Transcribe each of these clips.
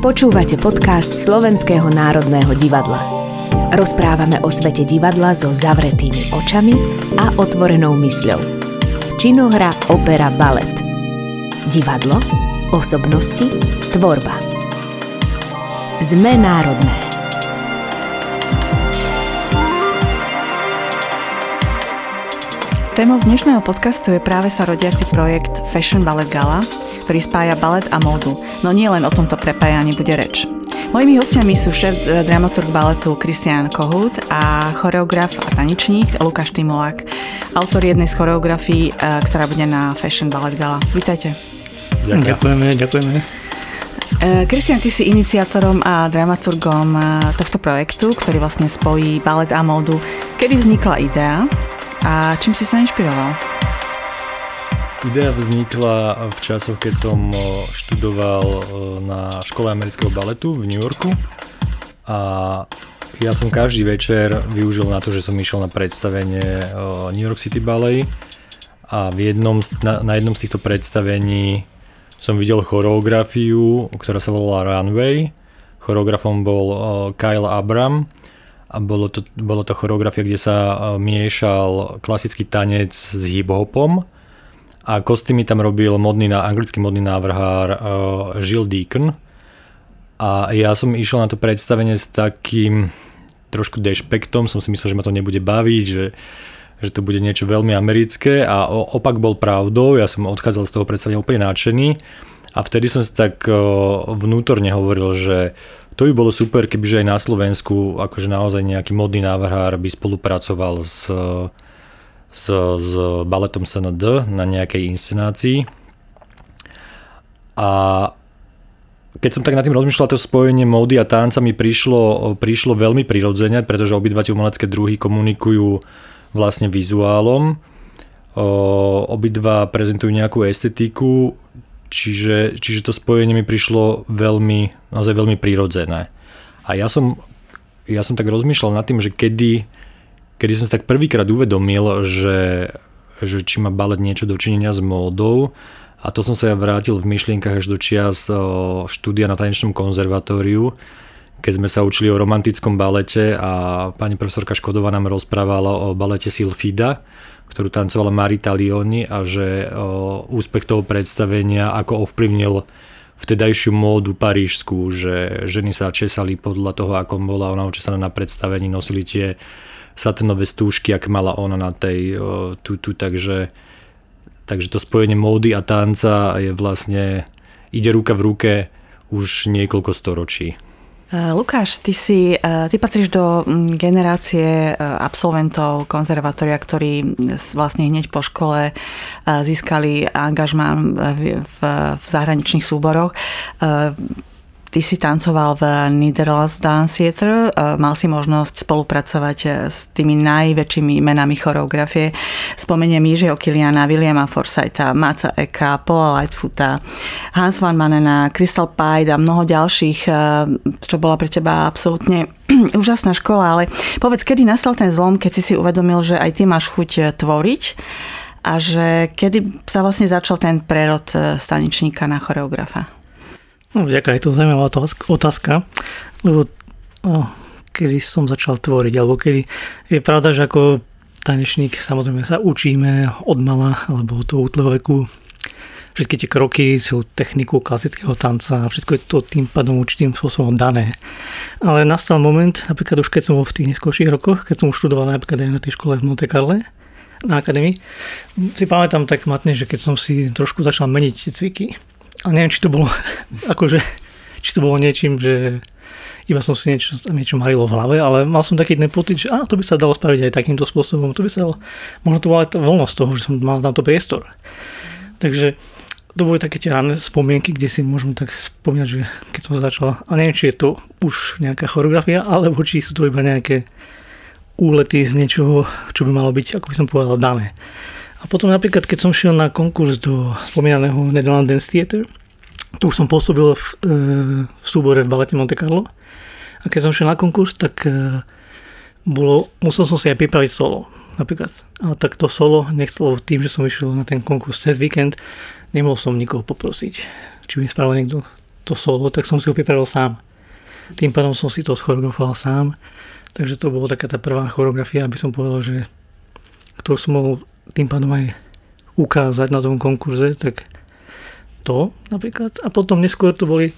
Počúvate podcast Slovenského národného divadla. Rozprávame o svete divadla so zavretými očami a otvorenou mysľou. Činohra, opera, balet. Divadlo, osobnosti, tvorba. Sme národné. Témou dnešného podcastu je práve sa rodiaci projekt Fashion Ballet Gala, ktorý spája balet a módu. No nie len o tomto prepájaní bude reč. Mojimi hostiami sú šéf eh, dramaturg baletu Kristián Kohut a choreograf a taničník Lukáš Timolák, autor jednej z choreografií, eh, ktorá bude na Fashion Ballet Gala. Vítajte. Ďakujem. Ďakujeme, ďakujeme. Kristian, eh, ty si iniciátorom a dramaturgom tohto projektu, ktorý vlastne spojí balet a módu. Kedy vznikla idea a čím si sa inšpiroval? Idea vznikla v časoch, keď som študoval na škole amerického baletu v New Yorku. A ja som každý večer využil na to, že som išiel na predstavenie New York City Ballet. A v jednom, na, na jednom z týchto predstavení som videl choreografiu, ktorá sa volala Runway. Choreografom bol Kyle Abram. A bolo to, bolo to choreografia, kde sa miešal klasický tanec s hip-hopom a kostýmy tam robil modný, anglický modný návrhár uh, Jill Deacon. A ja som išiel na to predstavenie s takým trošku dešpektom, som si myslel, že ma to nebude baviť, že, že to bude niečo veľmi americké. A opak bol pravdou, ja som odchádzal z toho predstavenia úplne nadšený. A vtedy som si tak uh, vnútorne hovoril, že to by bolo super, kebyže aj na Slovensku akože naozaj nejaký modný návrhár by spolupracoval s s, s baletom SND na nejakej inscenácii. A keď som tak nad tým rozmýšľal, to spojenie módy a tanca mi prišlo, prišlo veľmi prirodzene, pretože obidva tie umelecké druhy komunikujú vlastne vizuálom. O, obidva prezentujú nejakú estetiku, čiže, čiže to spojenie mi prišlo veľmi, naozaj veľmi prirodzené. A ja som, ja som tak rozmýšľal nad tým, že kedy, kedy som si tak prvýkrát uvedomil, že, že či má balet niečo dočinenia s módou a to som sa ja vrátil v myšlienkach až do čias štúdia na tanečnom konzervatóriu, keď sme sa učili o romantickom balete a pani profesorka Škodová nám rozprávala o balete Silfida, ktorú tancovala Marita Lioni a že úspech toho predstavenia ako ovplyvnil vtedajšiu módu parížskú, že ženy sa česali podľa toho, ako bola ona očesaná na predstavení, nosili tie saténové stúžky, ak mala ona na tej tutu, takže, takže to spojenie módy a tanca je vlastne, ide ruka v ruke už niekoľko storočí. E, Lukáš, ty, si, e, ty patríš do generácie e, absolventov konzervatória, ktorí vlastne hneď po škole získali angažmán v, v zahraničných súboroch. Ty si tancoval v Netherlands Dance Theatre, mal si možnosť spolupracovať e, s tými najväčšími menami choreografie. Spomeniem Jižiho Kiliana, Williama Forsytha, Maca Eka, Paula Lightfoota, Hans van Manena, Crystal Pide a mnoho ďalších, e, čo bola pre teba absolútne úžasná škola, ale povedz, kedy nastal ten zlom, keď si si uvedomil, že aj ty máš chuť e, tvoriť a že kedy sa vlastne začal ten prerod staničníka na choreografa? No, vďaka, je to zaujímavá otázka, lebo no, kedy som začal tvoriť, alebo kedy, je pravda, že ako tanečník samozrejme sa učíme od mala, alebo toho útleho veku, všetky tie kroky sú techniku klasického tanca a všetko je to tým pádom určitým spôsobom dané. Ale nastal moment, napríklad už keď som bol v tých neskôrších rokoch, keď som už študoval napríklad aj na tej škole v Monte Carle, na akadémii, si pamätám tak matne, že keď som si trošku začal meniť tie cviky, a neviem, či to bolo, akože, či to bolo niečím, že iba som si niečo, niečo marilo v hlave, ale mal som taký ten pocit, že á, to by sa dalo spraviť aj takýmto spôsobom, to by sa dalo, možno to bola aj tá voľnosť toho, že som mal na to priestor. Takže to boli také tie ranné spomienky, kde si môžem tak spomínať, že keď som začal, a neviem, či je to už nejaká choreografia, alebo či sú to iba nejaké úlety z niečoho, čo by malo byť, ako by som povedal, dané. A potom napríklad, keď som šiel na konkurs do spomínaného Netherlands Dance Theatre, tu už som pôsobil v, e, v súbore v balete Monte Carlo. A keď som šiel na konkurs, tak e, bolo, musel som si aj pripraviť solo. Napríklad. A tak to solo nechcelo tým, že som išiel na ten konkurs cez víkend, nemohol som nikoho poprosiť, či mi spravil niekto to solo, tak som si ho pripravil sám. Tým pádom som si to schoreografoval sám, takže to bolo taká tá prvá choreografia, aby som povedal, že ktorú som mohol tým pádom aj ukázať na tom konkurze, tak to napríklad. A potom neskôr to boli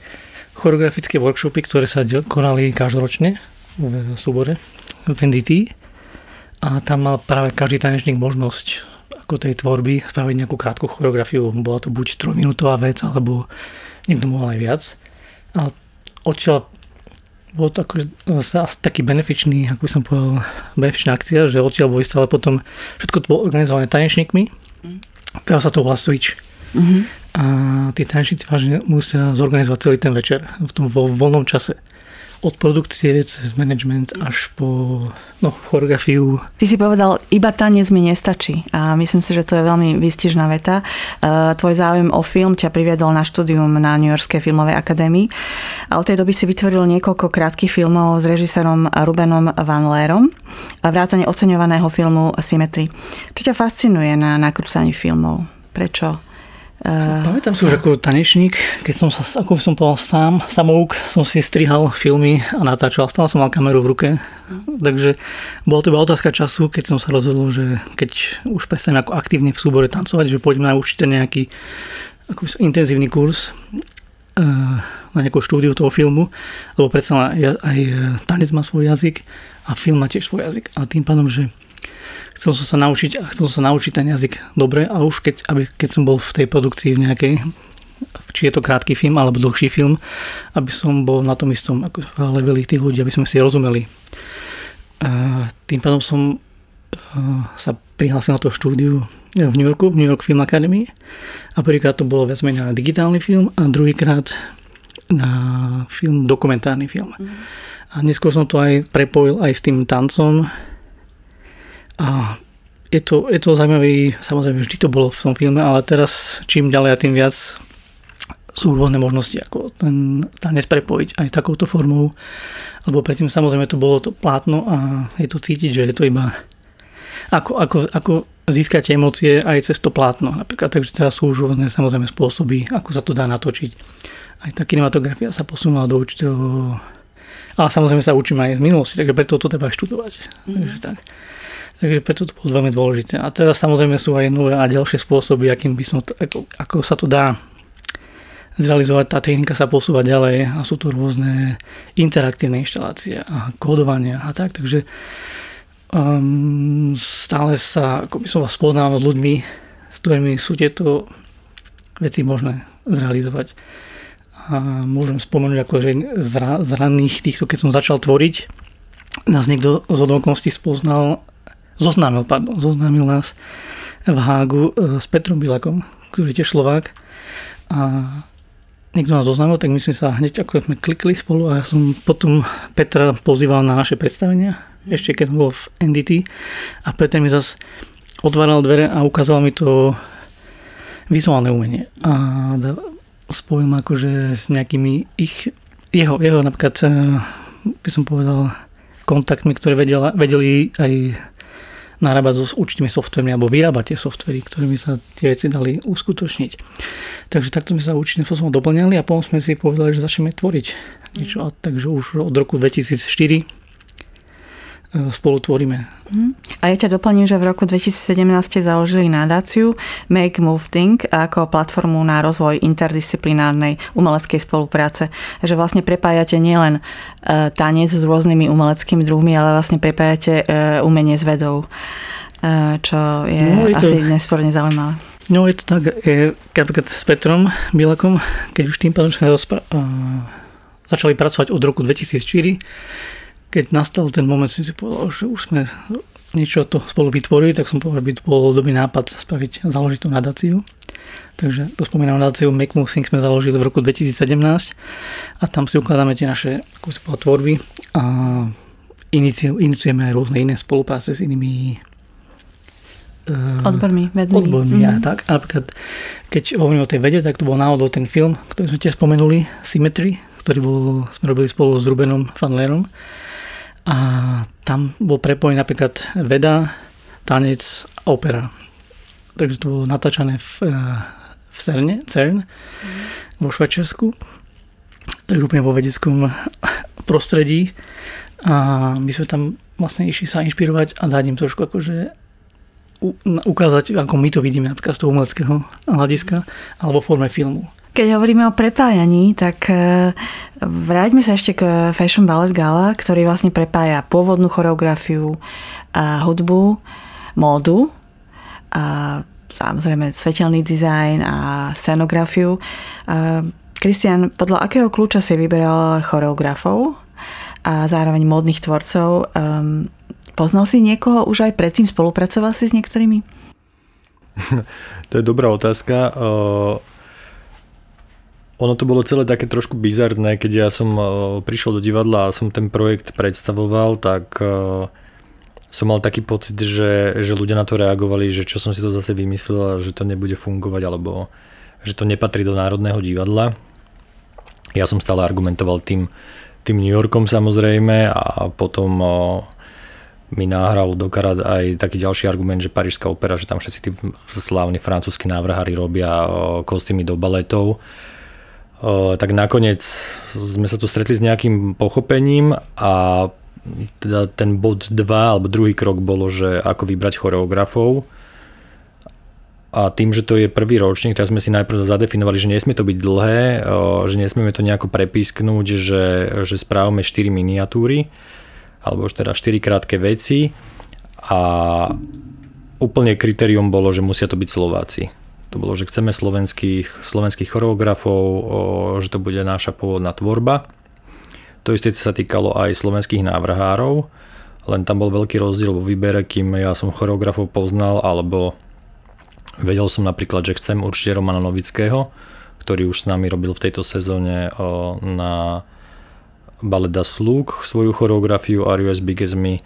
choreografické workshopy, ktoré sa konali každoročne v súbore v NDT a tam mal práve každý tanečník možnosť ako tej tvorby spraviť nejakú krátku choreografiu. Bola to buď trojminútová vec, alebo niekto mohol aj viac. A odtiaľ bol to ako, taký benefičný, ako by som povedal, benefičná akcia, že odtiaľ boli stále potom, všetko to bolo organizované tanečníkmi, mm. teraz sa to volá Switch. Mm-hmm. A tí tanečníci vážne musia zorganizovať celý ten večer v tom vo voľnom čase od produkcie cez management až po no, choreografiu. Ty si povedal, iba tanec mi nestačí a myslím si, že to je veľmi výstižná veta. E, tvoj záujem o film ťa priviedol na štúdium na New Yorkskej filmovej akadémii a od tej doby si vytvoril niekoľko krátkých filmov s režisérom Rubenom Van Lérom vrátane oceňovaného filmu Symmetry. Čo ťa fascinuje na nakrúcaní filmov? Prečo? Uh, Pamätám si už ako tanečník, keď som sa, ako som povedal sám, samouk, som si strihal filmy a natáčal. Stále som mal kameru v ruke. Takže bola to iba otázka času, keď som sa rozhodol, že keď už prestanem ako aktívne v súbore tancovať, že pôjdem na určite nejaký ako intenzívny kurz uh, na nejakú štúdiu toho filmu, lebo predsa aj tanec má svoj jazyk a film má tiež svoj jazyk. A tým pádom, že chcel som sa naučiť a chcel som sa naučiť ten jazyk dobre a už keď, aby, keď som bol v tej produkcii v nejakej či je to krátky film alebo dlhší film, aby som bol na tom istom ako leveli tých ľudí, aby sme si rozumeli. A tým pádom som sa prihlásil na to štúdiu v New Yorku, v New York Film Academy a prvýkrát to bolo viac menej na digitálny film a druhýkrát na film, dokumentárny film. Mm. A neskôr som to aj prepojil aj s tým tancom, a je to, je to zaujímavé, samozrejme vždy to bolo v tom filme, ale teraz čím ďalej a tým viac sú rôzne možnosti, ako ten tanec prepojiť aj takouto formou, lebo predtým samozrejme to bolo to plátno a je to cítiť, že je to iba ako, ako, ako získať emócie aj cez to plátno napríklad, takže teraz sú už rôzne samozrejme spôsoby, ako sa to dá natočiť. Aj tá kinematografia sa posunula do určitého ale samozrejme sa učím aj z minulosti, takže preto to treba študovať. Mm. Takže tak. Takže preto to bolo veľmi dôležité. A teraz samozrejme sú aj nové a ďalšie spôsoby, akým by som ako, ako sa to dá zrealizovať, tá technika sa posúva ďalej a sú tu rôzne interaktívne inštalácie a kódovania a tak, takže um, stále sa, ako by som vás poznávam s ľuďmi, s ktorými sú tieto veci možné zrealizovať. A môžem spomenúť ako, z, z ranných týchto, keď som začal tvoriť, nás niekto z okolností spoznal zoznámil, pardon, zoznámil nás v Hágu e, s Petrom Bilakom, ktorý je tiež Slovák. A niekto nás zoznámil, tak my sme sa hneď ako sme klikli spolu a ja som potom Petra pozýval na naše predstavenia, ešte keď som bol v NDT a Peter mi zase otváral dvere a ukázal mi to vizuálne umenie. A spojil ma akože s nejakými ich, jeho, jeho napríklad e, by som povedal kontaktmi, ktoré vedela, vedeli aj narábať so určitými softvermi alebo vyrábať tie softvery, ktorými sa tie veci dali uskutočniť. Takže takto sme sa určitým spôsobom doplňali a potom sme si povedali, že začneme tvoriť niečo. A takže už od roku 2004 E, spolu tvoríme. A ja ťa doplním, že v roku 2017 založili nadáciu Make Move Think ako platformu na rozvoj interdisciplinárnej umeleckej spolupráce. Takže vlastne prepájate nielen e, tanec s rôznymi umeleckými druhmi, ale vlastne prepájate e, umenie s vedou, čo je no, je asi to... nesvorne zaujímavé. No je to tak, je, napríklad s Petrom Bielakom, keď už tým pádom sme rozpra- začali pracovať od roku 2004, keď nastal ten moment, si si povedal, že už sme niečo to spolu vytvorili, tak som povedal, že by to bol dobrý nápad spraviť, založiť tú nadáciu. Takže tu spomínam nadáciu Make Think sme založili v roku 2017 a tam si ukladáme tie naše ako si povedal, tvorby a iniciujeme aj rôzne iné spolupráce s inými uh, odbormi, vedmi. Odbormi mm-hmm. a tak. A napríklad, keď hovorím o tej vede, tak to bol náhodou ten film, ktorý sme tiež spomenuli, Symmetry, ktorý bol, sme robili spolu s Rubenom Fanlerom a tam bol prepojený napríklad veda, tanec a opera. Takže to bolo natáčané v, eh, v CERNe, CERN mm. vo Švajčiarsku. takže úplne vo vedeckom prostredí a my sme tam vlastne išli sa inšpirovať a dať im trošku akože ukázať, ako my to vidíme napríklad z toho umeleckého hľadiska alebo v forme filmu. Keď hovoríme o prepájaní, tak e, vráťme sa ešte k Fashion Ballet Gala, ktorý vlastne prepája pôvodnú choreografiu, a hudbu, módu a samozrejme svetelný dizajn a scenografiu. Kristian, podľa akého kľúča si vyberal choreografov a zároveň módnych tvorcov? Um, poznal si niekoho už aj predtým? Spolupracoval si s niektorými? to je dobrá otázka. Ono to bolo celé také trošku bizarné, keď ja som uh, prišiel do divadla a som ten projekt predstavoval, tak uh, som mal taký pocit, že, že ľudia na to reagovali, že čo som si to zase vymyslel, že to nebude fungovať, alebo že to nepatrí do Národného divadla. Ja som stále argumentoval tým, tým New Yorkom samozrejme a potom uh, mi náhral do karát aj taký ďalší argument, že Parížská opera, že tam všetci tí slávni francúzski návrhári robia kostýmy do baletov tak nakoniec sme sa tu stretli s nejakým pochopením a teda ten bod 2 alebo druhý krok bolo, že ako vybrať choreografov. A tým, že to je prvý ročník, tak sme si najprv zadefinovali, že nesmie to byť dlhé, že nesmieme to nejako prepísknúť, že, že správame 4 miniatúry, alebo už teda 4 krátke veci. A úplne kritérium bolo, že musia to byť Slováci to bolo, že chceme slovenských, slovenských choreografov, že to bude naša pôvodná tvorba. To isté sa týkalo aj slovenských návrhárov, len tam bol veľký rozdiel vo výbere, kým ja som choreografov poznal, alebo vedel som napríklad, že chcem určite Romana Novického, ktorý už s nami robil v tejto sezóne na Baleda Slúk svoju choreografiu Are You As Big As Me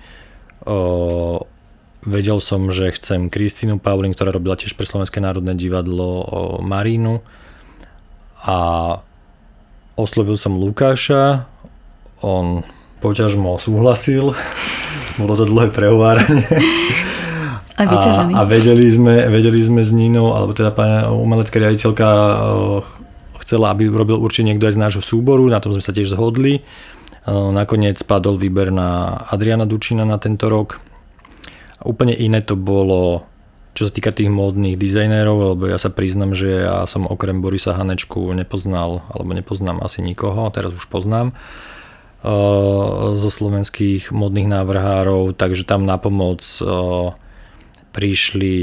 Vedel som, že chcem Kristínu Paulin, ktorá robila tiež pre Slovenské národné divadlo Marínu. A oslovil som Lukáša, on poťažmo súhlasil, bolo to dlhé prehováranie. A, a, a vedeli, sme, vedeli sme s Ninou, alebo teda pani umelecká riaditeľka chcela, aby robil určite niekto aj z nášho súboru, na tom sme sa tiež zhodli. Nakoniec padol výber na Adriana Dučina na tento rok Úplne iné to bolo, čo sa týka tých módnych dizajnérov, lebo ja sa priznam, že ja som okrem Borisa Hanečku nepoznal, alebo nepoznám asi nikoho, teraz už poznám uh, zo slovenských modných návrhárov, takže tam na pomoc uh, prišli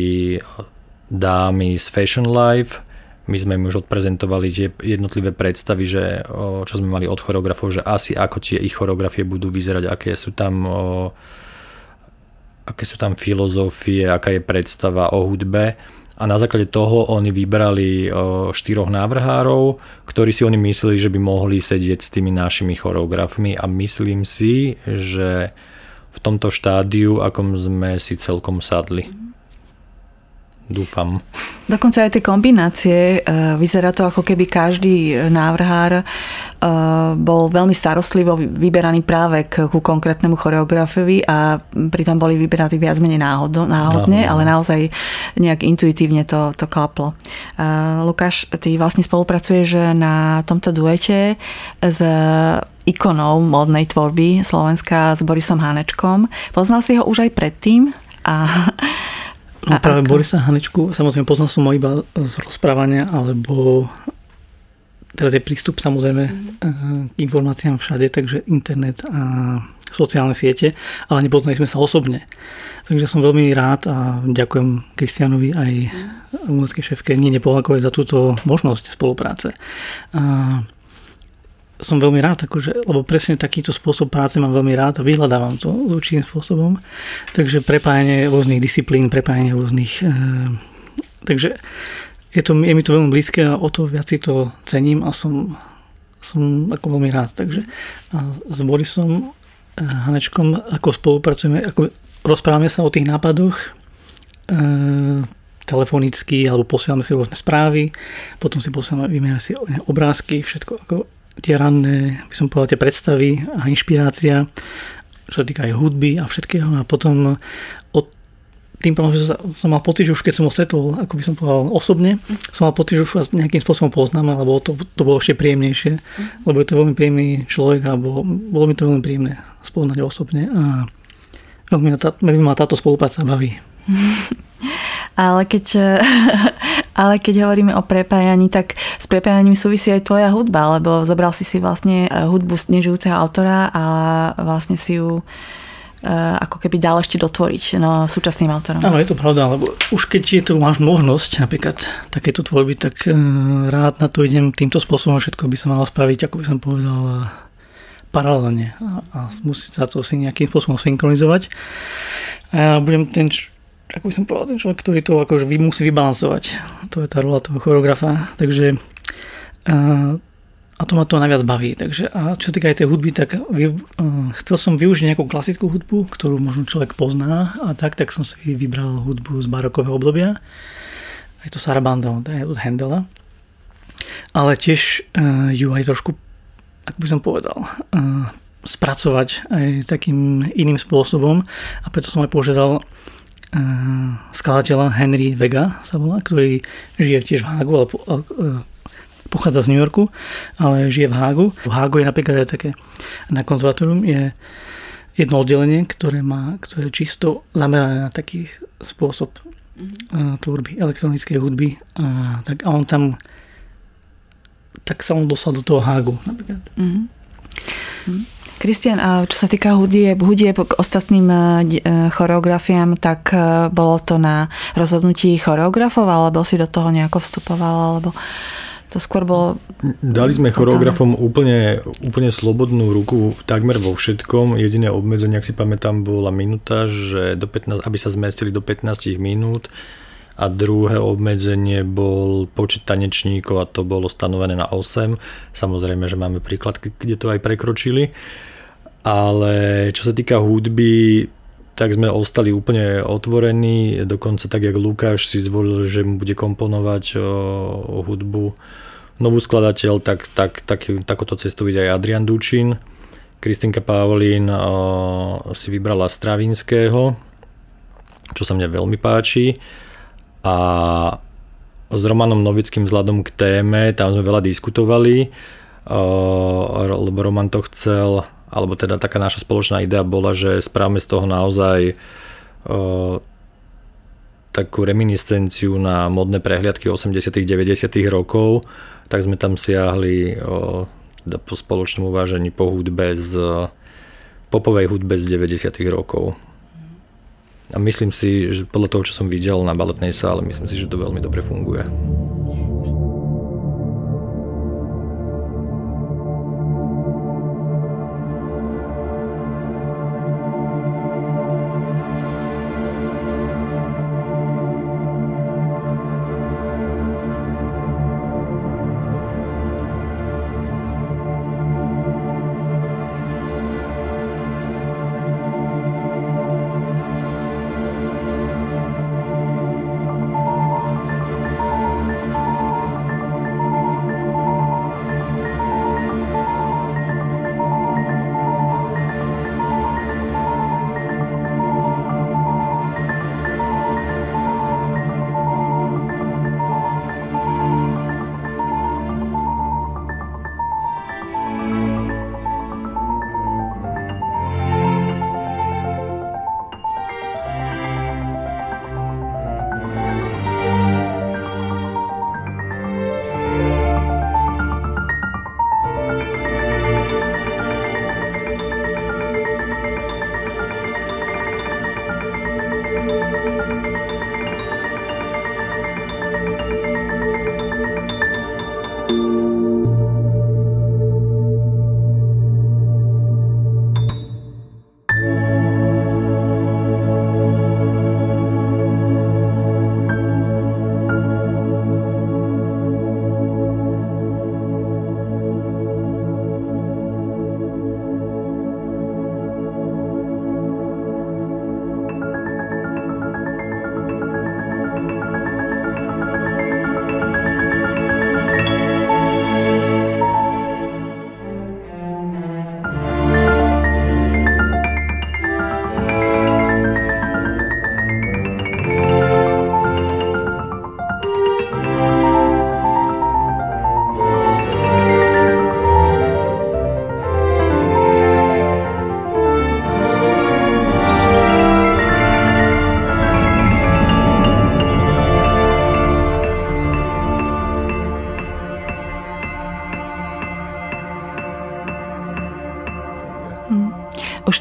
dámy z Fashion Life, my sme im už odprezentovali tie jednotlivé predstavy, že, čo sme mali od choreografov, že asi ako tie ich choreografie budú vyzerať, aké sú tam aké sú tam filozofie, aká je predstava o hudbe a na základe toho oni vybrali štyroch návrhárov, ktorí si oni mysleli, že by mohli sedieť s tými našimi choreografmi a myslím si, že v tomto štádiu, akom sme si celkom sadli. Dúfam. Dokonca aj tie kombinácie, e, vyzerá to ako keby každý návrhár e, bol veľmi starostlivo vyberaný práve ku konkrétnemu choreografovi a pritom boli vyberatí viac menej náhodno, náhodne, no, ale naozaj nejak intuitívne to, to klaplo. E, Lukáš, ty vlastne spolupracuješ na tomto duete s ikonou módnej tvorby Slovenska s Borisom Hanečkom. Poznal si ho už aj predtým? A No, práve ako? Borisa Hanečku, samozrejme poznal som ho iba z rozprávania, alebo teraz je prístup samozrejme mm. k informáciám všade, takže internet a sociálne siete, ale nepoznali sme sa osobne. Takže som veľmi rád a ďakujem Kristianovi aj mm. umeleckej šéfke Nine Polákovej za túto možnosť spolupráce. A som veľmi rád, akože, lebo presne takýto spôsob práce mám veľmi rád a vyhľadávam to s určitým spôsobom. Takže prepájanie rôznych disciplín, prepájanie rôznych... E, takže je, to, je mi to veľmi blízke a o to viac si to cením a som, som ako veľmi rád. Takže s Borisom e, Hanečkom ako spolupracujeme, ako rozprávame sa o tých nápadoch, e, telefonicky, alebo posielame si rôzne správy, potom si posielame, vymieniame si obrázky, všetko ako tie ranné, by som povedal, tie predstavy a inšpirácia, čo sa týka aj hudby a všetkého. A potom od tým pádom, že som mal pocit, že už keď som ho stretol, ako by som povedal osobne, som mal pocit, že už nejakým spôsobom poznám, alebo to, to bolo ešte príjemnejšie, lebo je to veľmi príjemný človek a bolo, bolo mi to veľmi príjemné spoznať osobne a veľmi ma, tá, ma táto spolupráca baví. Ale keď, ale keď hovoríme o prepájaní, tak s prepájaním súvisí aj tvoja hudba, lebo zobral si si vlastne hudbu nežijúceho autora a vlastne si ju Eh, ako keby dal ešte dotvoriť no, súčasným autorom. Áno, je to pravda, lebo už keď je to, máš možnosť napríklad takéto tvorby, tak uh, rád na to idem týmto spôsobom, všetko by sa malo spraviť, ako by som povedal, paralelne a, a musí sa to si nejakým spôsobom synchronizovať. A ja budem ten, ako by som povedal, ten človek, ktorý to akože musí vybalansovať. To je tá rola toho choreografa. Takže uh, a to ma to najviac baví. Takže, a čo týka aj tej hudby, tak vy, uh, chcel som využiť nejakú klasickú hudbu, ktorú možno človek pozná a tak, tak som si vybral hudbu z barokového obdobia. Je to Sarabanda od Handela. Ale tiež uh, ju aj trošku, ako by som povedal, uh, spracovať aj takým iným spôsobom a preto som aj požiadal skladateľa Henry Vega sa volá, ktorý žije tiež v Hagu, ale pochádza z New Yorku, ale žije v Hágu. V Hágu je napríklad aj také, na konzervatórium je jedno oddelenie, ktoré, má, ktoré je čisto zamerané na taký spôsob mm-hmm. tvorby elektronickej hudby. A, tak, a on tam tak sa on dostal do toho Hágu napríklad. Mm-hmm. Kristian, a čo sa týka hudieb, hudieb k ostatným e, choreografiám, tak e, bolo to na rozhodnutí choreografov, alebo si do toho nejako vstupoval, alebo to skôr bolo... Dali sme choreografom úplne, úplne slobodnú ruku takmer vo všetkom. Jediné obmedzenie, ak si pamätám, bola minúta, že do 15, aby sa zmestili do 15 minút a druhé obmedzenie bol počet tanečníkov a to bolo stanovené na 8. Samozrejme, že máme príklad, kde to aj prekročili. Ale čo sa týka hudby, tak sme ostali úplne otvorení, dokonca tak, jak Lukáš si zvolil, že mu bude komponovať o, o hudbu novú skladateľ, tak, tak, tak takúto cestu ide aj Adrian Dučin. Kristinka Pavlín si vybrala Stravinského, čo sa mne veľmi páči. A s Romanom Novickým vzhľadom k téme, tam sme veľa diskutovali, o, lebo Roman to chcel alebo teda taká naša spoločná idea bola, že správame z toho naozaj o, takú reminiscenciu na modné prehliadky 80 90 rokov, tak sme tam siahli o, teda po spoločnom uvážení po hudbe z popovej hudbe z 90 rokov. A myslím si, že podľa toho, čo som videl na baletnej sále, myslím si, že to veľmi dobre funguje.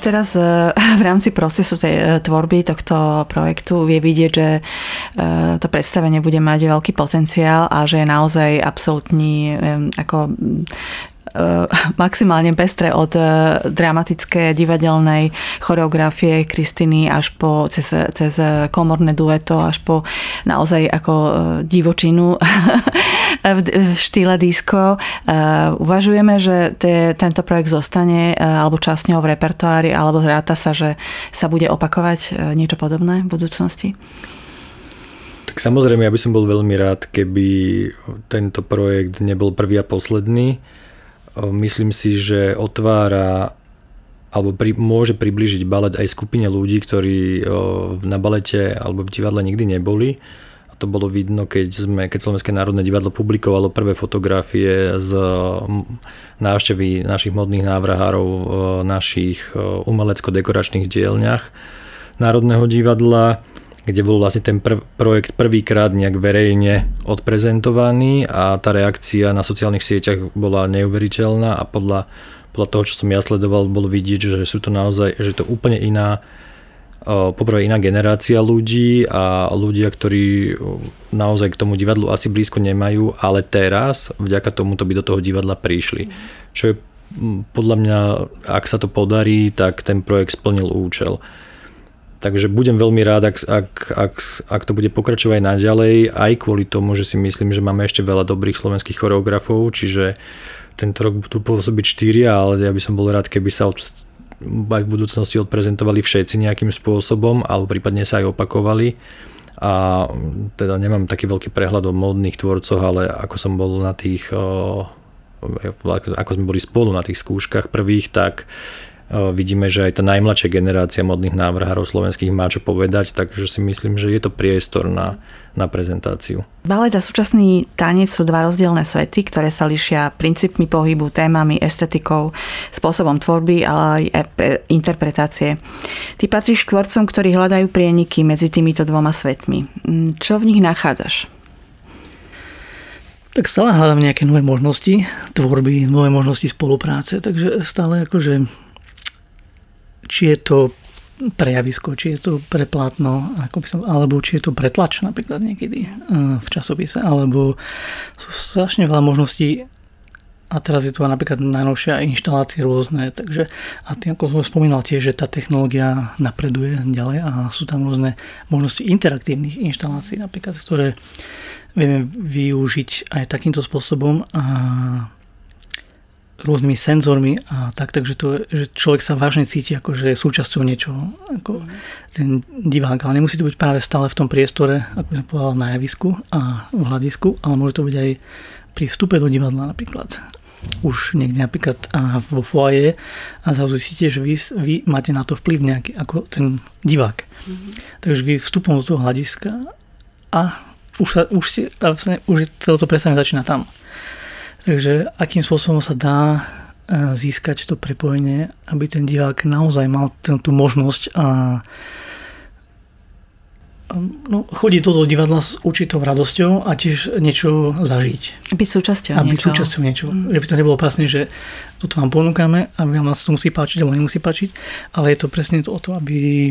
Teraz v rámci procesu tej tvorby tohto projektu vie vidieť, že to predstavenie bude mať veľký potenciál a že je naozaj absolútny ako maximálne pestré od eh, dramatické divadelnej choreografie Kristiny až po cez, cez komorné dueto až po naozaj ako eh, divočinu v štýle disco. Uvažujeme, že te, tento projekt zostane alebo časne v repertoári alebo ráta sa, že sa bude opakovať niečo podobné v budúcnosti? Tak samozrejme, ja by som bol veľmi rád, keby tento projekt nebol prvý a posledný myslím si, že otvára alebo pri, môže približiť balet aj skupine ľudí, ktorí na balete alebo v divadle nikdy neboli. A to bolo vidno, keď, sme, keď Slovenské národné divadlo publikovalo prvé fotografie z návštevy našich modných návrhárov v našich umelecko-dekoračných dielňach Národného divadla kde bol vlastne ten prv, projekt prvýkrát nejak verejne odprezentovaný a tá reakcia na sociálnych sieťach bola neuveriteľná a podľa, podľa toho, čo som ja sledoval, bolo vidieť, že sú to naozaj, že to úplne iná poprvé iná generácia ľudí a ľudia, ktorí naozaj k tomu divadlu asi blízko nemajú, ale teraz vďaka tomuto by do toho divadla prišli. Čo je podľa mňa, ak sa to podarí, tak ten projekt splnil účel. Takže budem veľmi rád, ak, ak, ak, ak to bude pokračovať naďalej, aj kvôli tomu, že si myslím, že máme ešte veľa dobrých slovenských choreografov, čiže tento rok budú pôsobiť štyria, ale ja by som bol rád, keby sa aj v budúcnosti odprezentovali všetci nejakým spôsobom, alebo prípadne sa aj opakovali. A teda nemám taký veľký prehľad o módnych tvorcoch, ale ako som bol na tých, ako sme boli spolu na tých skúškach prvých, tak Vidíme, že aj tá najmladšia generácia modných návrhárov slovenských má čo povedať, takže si myslím, že je to priestor na, na prezentáciu. Balet a súčasný tanec sú dva rozdielne svety, ktoré sa lišia princípmi pohybu, témami, estetikou, spôsobom tvorby, ale aj interpretácie. Ty patríš k tvorcom, ktorí hľadajú prieniky medzi týmito dvoma svetmi. Mm, čo v nich nachádzaš? Tak stále hľadám nejaké nové možnosti tvorby, nové možnosti spolupráce, takže stále akože či je to prejavisko, či je to preplátno, ako by som, alebo či je to pretlač napríklad niekedy eh, v časopise, alebo sú strašne veľa možností. A teraz je to napríklad najnovšia inštalácie rôzne, takže a tým, ako som spomínal tiež, že tá technológia napreduje ďalej a sú tam rôzne možnosti interaktívnych inštalácií napríklad, ktoré vieme využiť aj takýmto spôsobom. A rôznymi senzormi a tak, takže to, že človek sa vážne cíti ako, že je súčasťou niečoho, ako ten divák, ale nemusí to byť práve stále v tom priestore, ako som povedal, na javisku a v hľadisku, ale môže to byť aj pri vstupe do divadla napríklad. Už niekde napríklad a vo foaje a zrazu zistíte, že vy, vy máte na to vplyv nejaký, ako ten divák. Mm-hmm. Takže vy vstupom do toho hľadiska a už, sa, už, ste, vlastne, už celé to predstavenie začína tam. Takže akým spôsobom sa dá e, získať to prepojenie, aby ten divák naozaj mal tú možnosť a no, chodiť do toho divadla s určitou radosťou a tiež niečo zažiť. Byť súčasťou a byť niečo. súčasťou niečo. Mm. Že by to nebolo presne, že toto vám ponúkame a vám sa to musí páčiť alebo nemusí páčiť, ale je to presne to o to, aby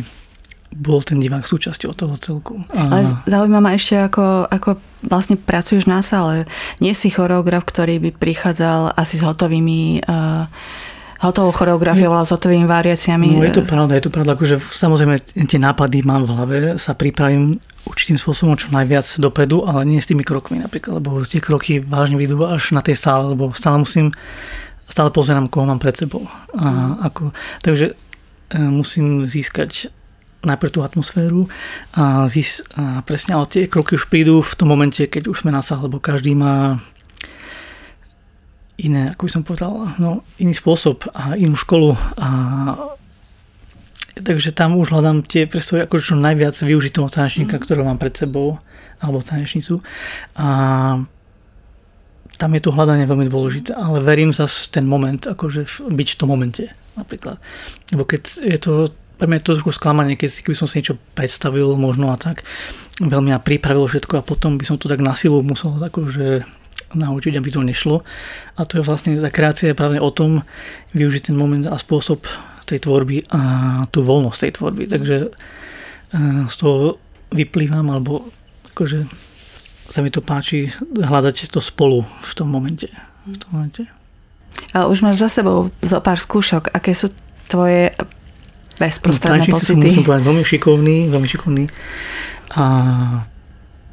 bol ten divák súčasťou toho celku. A... Ale zaujíma ma ešte, ako, ako vlastne pracuješ na sále. Nie si choreograf, ktorý by prichádzal asi s hotovými uh, hotovou choreografiou, ale s hotovými variáciami. No je to pravda, je to pravda, akože samozrejme tie nápady mám v hlave, sa pripravím určitým spôsobom čo najviac dopredu, ale nie s tými krokmi napríklad, lebo tie kroky vážne vidú až na tej sále, lebo stále musím, stále pozerám, koho mám pred sebou. A ako, takže e, musím získať najprv tú atmosféru a, zís, a presne, ale tie kroky už prídu v tom momente, keď už sme na sah, lebo každý má iné, ako by som povedal, no, iný spôsob a inú školu a takže tam už hľadám tie priestory ako čo najviac využiť toho tanečníka, mm. ktorého mám pred sebou alebo tanečnicu a tam je to hľadanie veľmi dôležité, ale verím zase ten moment, akože byť v tom momente napríklad. Lebo keď je to pre mňa je to trošku sklamanie, keď keby som si niečo predstavil možno a tak veľmi a pripravil všetko a potom by som to tak na silu musel akože naučiť, aby to nešlo. A to je vlastne, tá kreácia je práve o tom využiť ten moment a spôsob tej tvorby a tú voľnosť tej tvorby. Takže z toho vyplývam, alebo akože sa mi to páči hľadať to spolu v tom momente. V tom momente. A už máš za sebou zo pár skúšok. Aké sú tvoje bezprostredné no, pocity? som, musím povedať, veľmi šikovný, veľmi šikovný. A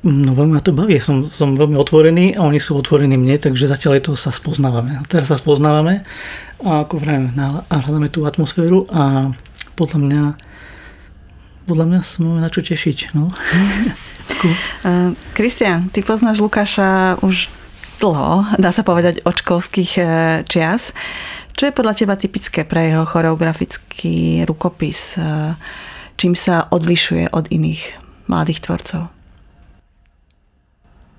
no veľmi ma to baví. Som, som veľmi otvorený a oni sú otvorení mne, takže zatiaľ je to sa spoznávame. Teraz sa spoznávame a ako vrajme, hľadáme tú atmosféru a podľa mňa podľa mňa sa máme na čo tešiť. No. Kristian, ty poznáš Lukáša už dlho, dá sa povedať od školských e, čias. Čo je podľa teba typické pre jeho choreografický rukopis? E, čím sa odlišuje od iných mladých tvorcov?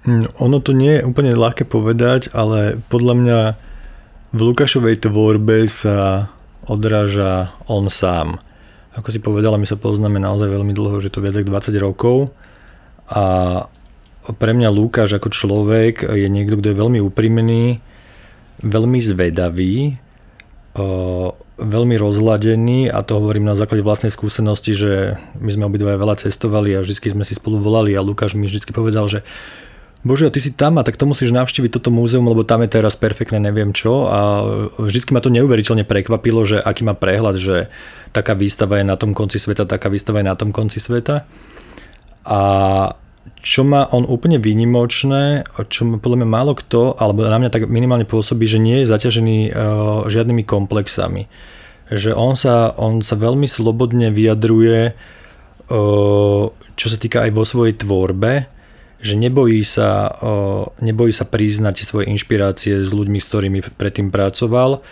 Hm, ono to nie je úplne ľahké povedať, ale podľa mňa v Lukášovej tvorbe sa odráža on sám. Ako si povedala, my sa poznáme naozaj veľmi dlho, že to viac ako 20 rokov a pre mňa Lukáš ako človek je niekto, kto je veľmi úprimný, veľmi zvedavý, veľmi rozladený a to hovorím na základe vlastnej skúsenosti, že my sme obidva veľa cestovali a vždy sme si spolu volali a Lukáš mi vždy povedal, že Bože, ty si tam a tak to musíš navštíviť toto múzeum, lebo tam je teraz perfektné neviem čo a vždycky ma to neuveriteľne prekvapilo, že aký má prehľad, že taká výstava je na tom konci sveta, taká výstava je na tom konci sveta. A čo má on úplne výnimočné, čo podľa mňa málo kto, alebo na mňa tak minimálne pôsobí, že nie je zaťažený uh, žiadnymi komplexami. Že on sa, on sa veľmi slobodne vyjadruje, uh, čo sa týka aj vo svojej tvorbe, že nebojí sa, nebojí sa priznať svoje inšpirácie s ľuďmi, s ktorými predtým pracoval,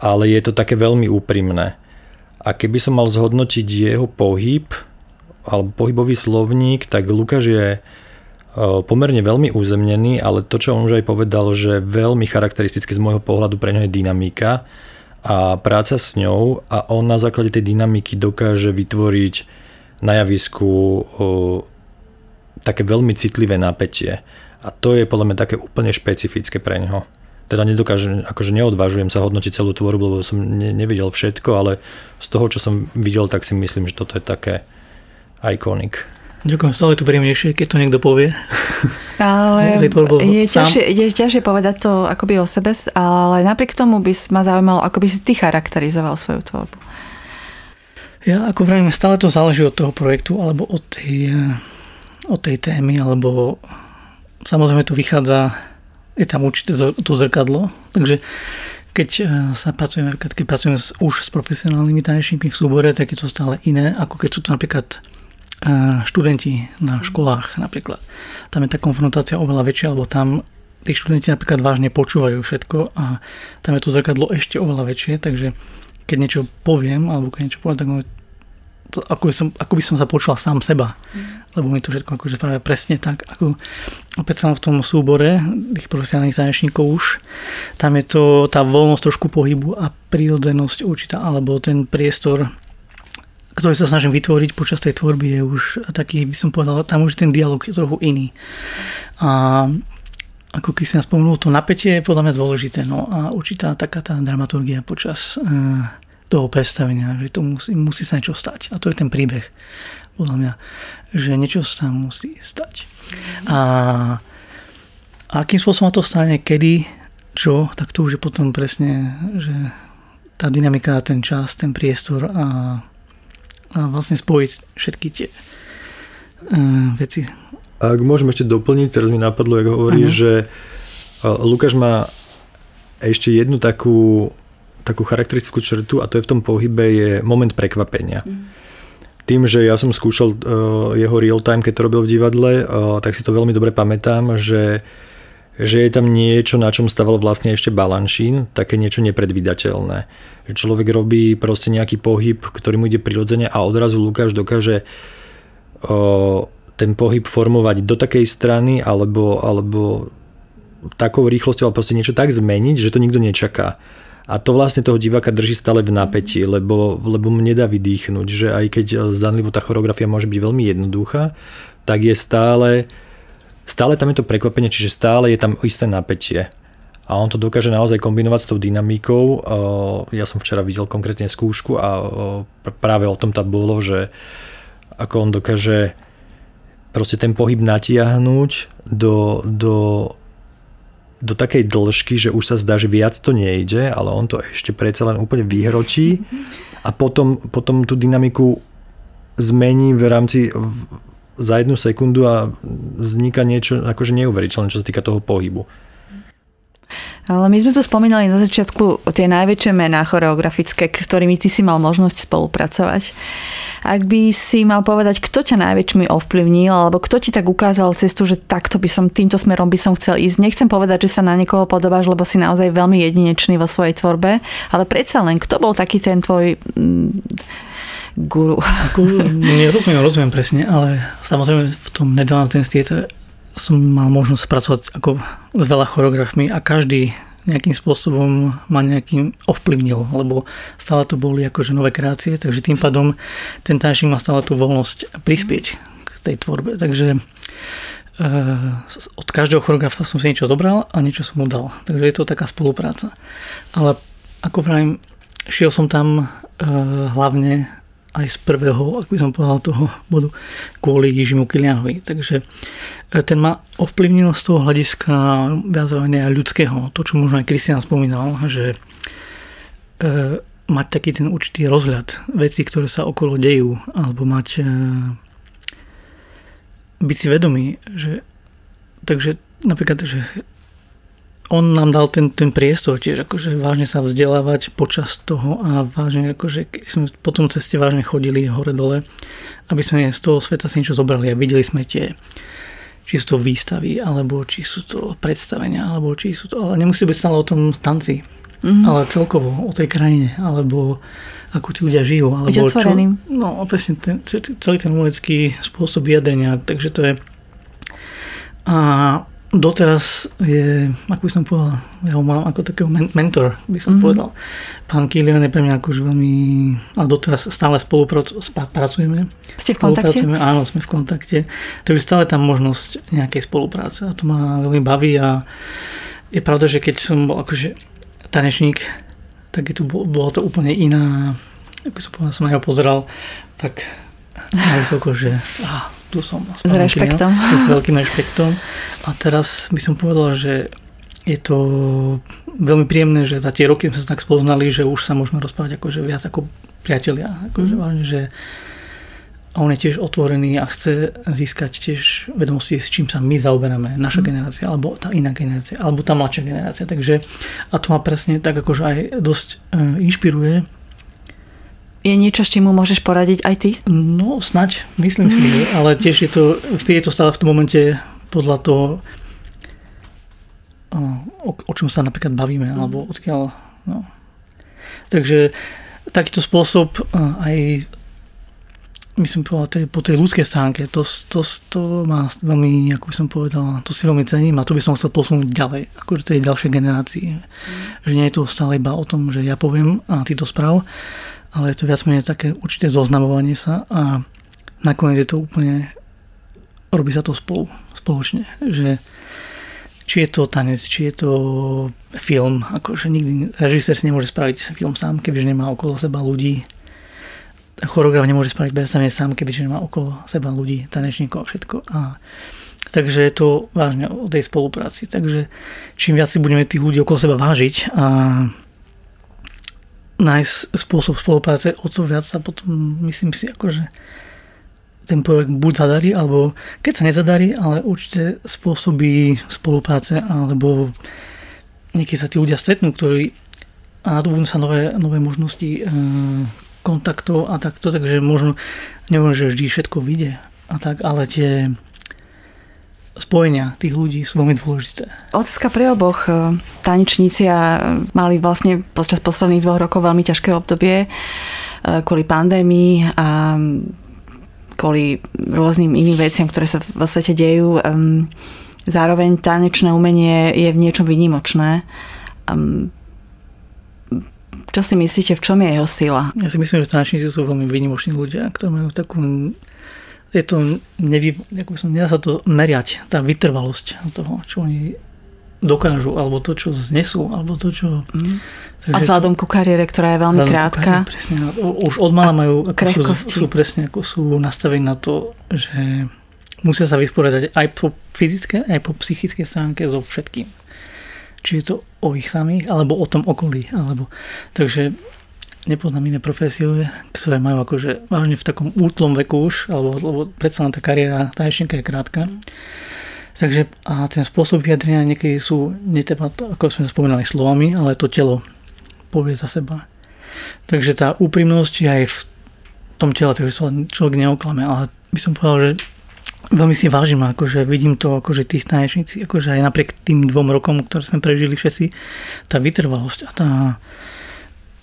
ale je to také veľmi úprimné. A keby som mal zhodnotiť jeho pohyb, alebo pohybový slovník, tak Lukáš je pomerne veľmi uzemnený, ale to, čo on už aj povedal, že veľmi charakteristicky z môjho pohľadu pre ňo je dynamika a práca s ňou a on na základe tej dynamiky dokáže vytvoriť na javisku také veľmi citlivé napätie. A to je podľa mňa také úplne špecifické pre neho. Teda nedokážem, akože neodvážujem sa hodnotiť celú tvorbu, lebo som ne, nevidel všetko, ale z toho, čo som videl, tak si myslím, že toto je také ikonik. Ďakujem, stále to príjemnejšie, keď to niekto povie. Ale je ťažšie, je ťažšie povedať to akoby o sebe, ale napriek tomu by ma zaujímalo, ako by si ty charakterizoval svoju tvorbu. Ja ako vravím, stále to záleží od toho projektu alebo od tej od tej témy, alebo samozrejme tu vychádza, je tam určite to zrkadlo, takže keď e, sa pracujeme, keď pracujeme už s profesionálnymi tanečníkmi v súbore, tak je to stále iné, ako keď sú to napríklad študenti na školách napríklad. Tam je tá konfrontácia oveľa väčšia, alebo tam tí študenti napríklad vážne počúvajú všetko a tam je to zrkadlo ešte oveľa väčšie, takže keď niečo poviem, alebo keď niečo poviem, tak to, ako, by som, ako by som sa počul sám seba. Mm. Lebo mi to všetko akože práve presne tak. Ako, opäť som v tom súbore tých profesionálnych tanečníkov už. Tam je to tá voľnosť trošku pohybu a prírodzenosť určitá, alebo ten priestor, ktorý sa snažím vytvoriť počas tej tvorby je už taký, by som povedal, tam už ten dialog je trochu iný. A ako keď si spomenul, to napätie je podľa mňa dôležité. No a určitá taká tá dramaturgia počas uh, toho predstavenia, že to musí, musí sa niečo stať. A to je ten príbeh, podľa mňa, že niečo sa musí stať. A, a akým spôsobom to stane, kedy, čo, tak to už je potom presne, že tá dynamika, ten čas, ten priestor a vlastne spojiť všetky tie uh, veci. Ak môžem ešte doplniť, teraz mi napadlo, ako hovoríš, uh-huh. že Lukáš má ešte jednu takú takú charakteristickú črtu a to je v tom pohybe je moment prekvapenia. Mm. Tým, že ja som skúšal uh, jeho real time, keď to robil v divadle, uh, tak si to veľmi dobre pamätám, že, že je tam niečo, na čom staval vlastne ešte balanšín, také niečo nepredvídateľné. Že človek robí proste nejaký pohyb, ktorý mu ide prirodzene a odrazu Lukáš dokáže uh, ten pohyb formovať do takej strany alebo, alebo takou rýchlosťou, ale proste niečo tak zmeniť, že to nikto nečaká. A to vlastne toho diváka drží stále v napätí, lebo, lebo mu nedá vydýchnuť, že aj keď zdanlivo tá choreografia môže byť veľmi jednoduchá, tak je stále, stále tam je to prekvapenie, čiže stále je tam isté napätie. a on to dokáže naozaj kombinovať s tou dynamikou. Ja som včera videl konkrétne skúšku a práve o tom tam bolo, že ako on dokáže proste ten pohyb natiahnuť do, do, do takej dĺžky, že už sa zdá, že viac to nejde, ale on to ešte predsa len úplne vyhrotí a potom, potom tú dynamiku zmení v rámci za jednu sekundu a vzniká niečo akože neuveriteľné, čo sa týka toho pohybu. Ale my sme tu spomínali na začiatku tie najväčšie mená choreografické, s ktorými ty si mal možnosť spolupracovať. Ak by si mal povedať, kto ťa najväčšmi ovplyvnil, alebo kto ti tak ukázal cestu, že takto by som, týmto smerom by som chcel ísť. Nechcem povedať, že sa na niekoho podobáš, lebo si naozaj veľmi jedinečný vo svojej tvorbe, ale predsa len, kto bol taký ten tvoj guru? Ako, nerozumiem, rozumiem presne, ale samozrejme v tom nedávnom som mal možnosť pracovať ako s veľa choreografmi a každý nejakým spôsobom ma nejakým ovplyvnil, lebo stále to boli akože nové kreácie, takže tým pádom ten tančník má stále tú voľnosť prispieť k tej tvorbe. Takže uh, od každého choreografa som si niečo zobral a niečo som mu dal. Takže je to taká spolupráca. Ale ako vravím, šiel som tam uh, hlavne aj z prvého, ak by som povedal, toho bodu kvôli Jižimu Kilianovi. Takže e, ten ma ovplyvnil z toho hľadiska viazovania ľudského. To, čo možno aj Kristian spomínal, že e, mať taký ten určitý rozhľad veci, ktoré sa okolo dejú, alebo mať e, byť si vedomý, že takže napríklad, že on nám dal ten, ten priestor tiež, akože vážne sa vzdelávať počas toho a vážne, akože sme po tom ceste vážne chodili hore-dole, aby sme z toho sveta si niečo zobrali a videli sme tie, či sú to výstavy, alebo či sú to predstavenia, alebo či sú to, ale nemusí byť stále o tom tanci, mm-hmm. ale celkovo o tej krajine, alebo ako tí ľudia žijú. Alebo. Čo, no, presne, ten, celý ten umelecký spôsob vyjadrenia, takže to je a doteraz je, ako by som povedal, ja ho mám ako takého mentor, by som mm-hmm. povedal. Pán Kilian je pre mňa akože veľmi, a doteraz stále spolupracujeme. Ste v kontakte? Áno, sme v kontakte. Takže stále tam možnosť nejakej spolupráce a to ma veľmi baví a je pravda, že keď som bol akože tanečník, tak je tu, bola to úplne iná, ako som povedal, som na neho pozeral, tak na vysoko, že ah, tu som. S rešpektom. S veľkým rešpektom. A teraz by som povedal, že je to veľmi príjemné, že za tie roky sme sa tak spoznali, že už sa môžeme rozprávať akože viac ako priatelia. Akože mm. vážne, že on je tiež otvorený a chce získať tiež vedomosti, s čím sa my zaoberáme, naša mm. generácia, alebo tá iná generácia, alebo tá mladšia generácia. Takže a to ma presne tak akože aj dosť e, inšpiruje je niečo, s čím mu môžeš poradiť aj ty? No, snaď, myslím si, ale tiež je to, je to stále v tom momente podľa toho, o, o čom sa napríklad bavíme, mm. alebo odkiaľ. No. Takže takýto spôsob aj myslím povedal, po tej ľudskej stránke, to, to, to má veľmi, ako by som povedal, to si veľmi cením a to by som chcel posunúť ďalej, akože tej ďalšej generácii. Mm. Že nie je to stále iba o tom, že ja poviem a ty to sprav, ale je to viac menej také určité zoznamovanie sa a nakoniec je to úplne, robí sa to spolu, spoločne, že či je to tanec, či je to film, akože nikdy režisér si nemôže spraviť film sám, kebyže nemá okolo seba ľudí. Choreograf nemôže spraviť predstavenie sám, kebyže nemá okolo seba ľudí, tanečníkov a všetko. A, takže je to vážne o tej spolupráci. Takže čím viac si budeme tých ľudí okolo seba vážiť a nájsť spôsob spolupráce, o to viac sa potom, myslím si, akože ten projekt buď zadarí, alebo keď sa nezadarí, ale určite spôsobí spolupráce, alebo niekedy sa tí ľudia stretnú, ktorí a budú sa nové, nové možnosti e, kontaktov a takto, takže možno, neviem, že vždy všetko vyjde a tak, ale tie spojenia tých ľudí sú veľmi dôležité. Otázka pre oboch. E, tanečníci mali vlastne počas posledných dvoch rokov veľmi ťažké obdobie e, kvôli pandémii a kvôli rôznym iným veciam, ktoré sa vo svete dejú. Zároveň tanečné umenie je v niečom výnimočné. Čo si myslíte, v čom je jeho sila? Ja si myslím, že tanečníci sú veľmi výnimoční ľudia, ktorí majú takú je to, nevy, ako som, nedá sa to meriať, tá vytrvalosť toho, čo oni dokážu, alebo to, čo znesú, alebo to, čo... Mm. a vzhľadom ku kariére, ktorá je veľmi krátka. Kariére, presne, už od mala majú, ako sú, sú presne ako sú nastavení na to, že musia sa vysporiadať aj po fyzické, aj po psychické stránke so všetkým. Či je to o ich samých, alebo o tom okolí. Alebo, takže nepoznám iné profesie, ktoré majú akože vážne v takom útlom veku už, alebo, lebo predsa len tá kariéra tanečníka je krátka. Takže a ten spôsob vyjadrenia niekedy sú, neteba, ako sme spomínali, slovami, ale to telo povie za seba. Takže tá úprimnosť je aj v tom tele, takže sa človek neoklame, ale by som povedal, že veľmi si vážim, akože vidím to, akože tých tanečníci, akože aj napriek tým dvom rokom, ktoré sme prežili všetci, tá vytrvalosť a tá,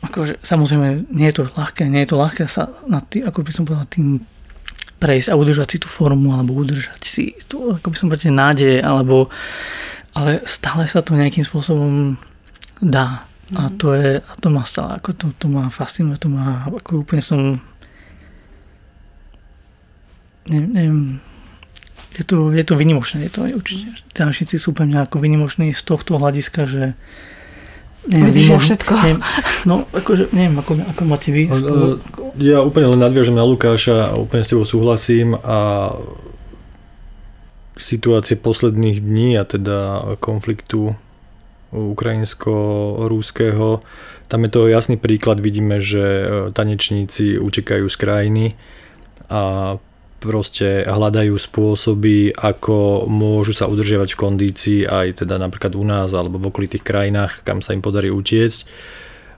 akože samozrejme nie je to ľahké, nie je to ľahké sa na tým, ako by som povedal, tým prejsť a udržať si tú formu, alebo udržať si tú, ako by som povedal, nádej, alebo ale stále sa to nejakým spôsobom dá. A mhm. to je, a to ma stále, ako to, to ma fascinuje, to ma, ako úplne som neviem, neviem je to, je to vynimočné, je to určite. Tanečníci sú pre mňa ako vynimočný z tohto hľadiska, že Neviem, Vidíš všetko. Neviem, no, akože, neviem, ako, ako máte vy. Spolu... Ja úplne len nadviažem na Lukáša a úplne s tebou súhlasím a situácie posledných dní a teda konfliktu ukrajinsko-rúského, tam je to jasný príklad, vidíme, že tanečníci utekajú z krajiny a proste hľadajú spôsoby, ako môžu sa udržiavať v kondícii aj teda napríklad u nás alebo v okolitých krajinách, kam sa im podarí utiecť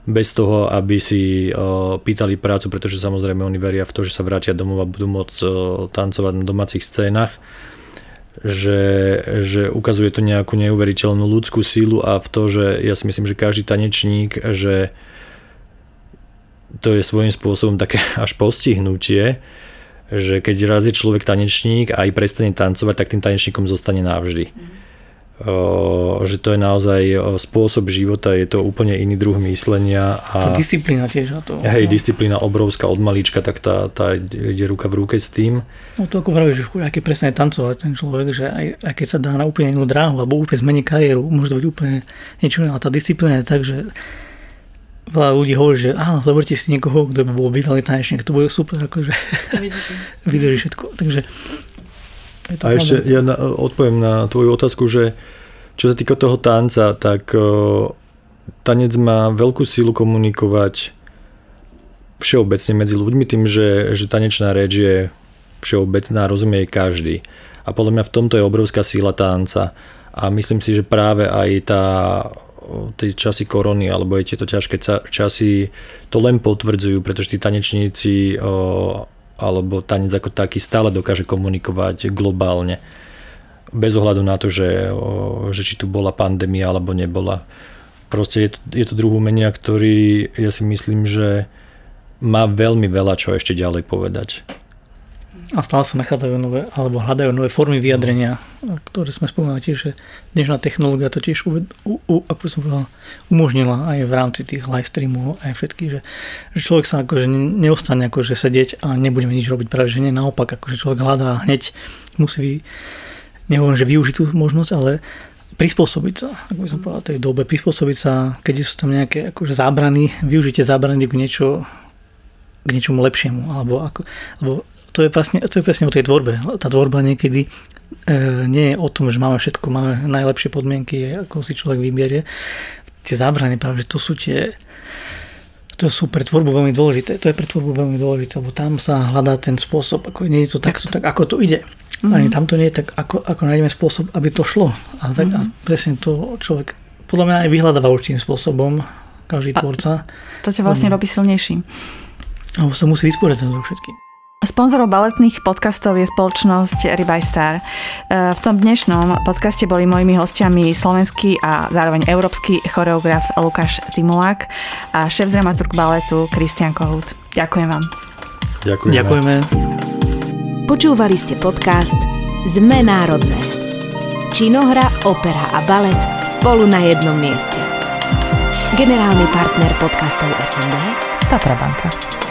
bez toho, aby si uh, pýtali prácu, pretože samozrejme oni veria v to, že sa vrátia domov a budú môcť uh, tancovať na domácich scénach že, že ukazuje to nejakú neuveriteľnú ľudskú sílu a v to, že ja si myslím, že každý tanečník, že to je svojím spôsobom také až postihnutie, že keď raz je človek tanečník a aj prestane tancovať, tak tým tanečníkom zostane navždy. Mm. O, že to je naozaj spôsob života, je to úplne iný druh myslenia. A, tá disciplína tiež. A to, hej, no. disciplína obrovská od malička, tak tá, tá ide ruka v ruke s tým. No to ako vravíš, že aký presne tancovať ten človek, že aj, aj keď sa dá na úplne inú dráhu, alebo úplne zmení kariéru, môže to byť úplne niečo iné, ale tá disciplína je tak, že veľa ľudí hovorí, že áno, zoberte si niekoho, kto by bol bývalý tanečník, to bude super, akože vydrží všetko. Takže je to A ešte ja na, odpoviem na tvoju otázku, že čo sa týka toho tanca, tak uh, tanec má veľkú sílu komunikovať všeobecne medzi ľuďmi tým, že, že tanečná reč je všeobecná, rozumie každý. A podľa mňa v tomto je obrovská síla tanca. A myslím si, že práve aj tá tie časy korony alebo aj tieto ťažké časy to len potvrdzujú, pretože tí tanečníci alebo tanec ako taký stále dokáže komunikovať globálne. Bez ohľadu na to, že, že či tu bola pandémia alebo nebola. Proste je to, je to druh umenia, ktorý ja si myslím, že má veľmi veľa čo ešte ďalej povedať a stále sa nachádzajú nové, alebo hľadajú nové formy vyjadrenia, ktoré sme spomínali tiež, že dnešná technológia to tiež uved, u, u, ako som povedal, umožnila aj v rámci tých live streamov aj všetkých, že, že človek sa akože neostane akože sedieť a nebudeme nič robiť, práve že nie, naopak, akože človek hľadá hneď, musí, nehovorím, že využiť tú možnosť, ale prispôsobiť sa, ako by som povedal, tej dobe, prispôsobiť sa, keď sú tam nejaké akože zábrany, využite zábrany k niečo k niečomu lepšiemu, alebo, ako, alebo to je, presne, to je presne o tej tvorbe. Tá tvorba niekedy e, nie je o tom, že máme všetko, máme najlepšie podmienky, ako si človek vyberie. Tie zábrany, práve, že to sú tie, to sú pre tvorbu veľmi dôležité. To je pre tvorbu veľmi dôležité, lebo tam sa hľadá ten spôsob, ako nie je to takto, tak ako to ide. Mm-hmm. Ani tam to nie je tak, ako, ako nájdeme spôsob, aby to šlo. A, tak, mm-hmm. a mhm. presne to človek podľa mňa aj vyhľadáva určitým spôsobom, každý tvorca. To ťa vlastne robí silnejším. Alebo sa musí vysporiadať so všetkým. Sponzorom baletných podcastov je spoločnosť Ribaj Star. E, v tom dnešnom podcaste boli mojimi hostiami slovenský a zároveň európsky choreograf Lukáš Timulák a šéf dramaturg baletu Kristian Kohut. Ďakujem vám. Ďakujeme. Ďakujeme. Počúvali ste podcast Zme národné. Činohra, opera a balet spolu na jednom mieste. Generálny partner podcastov SND Tatra Banka.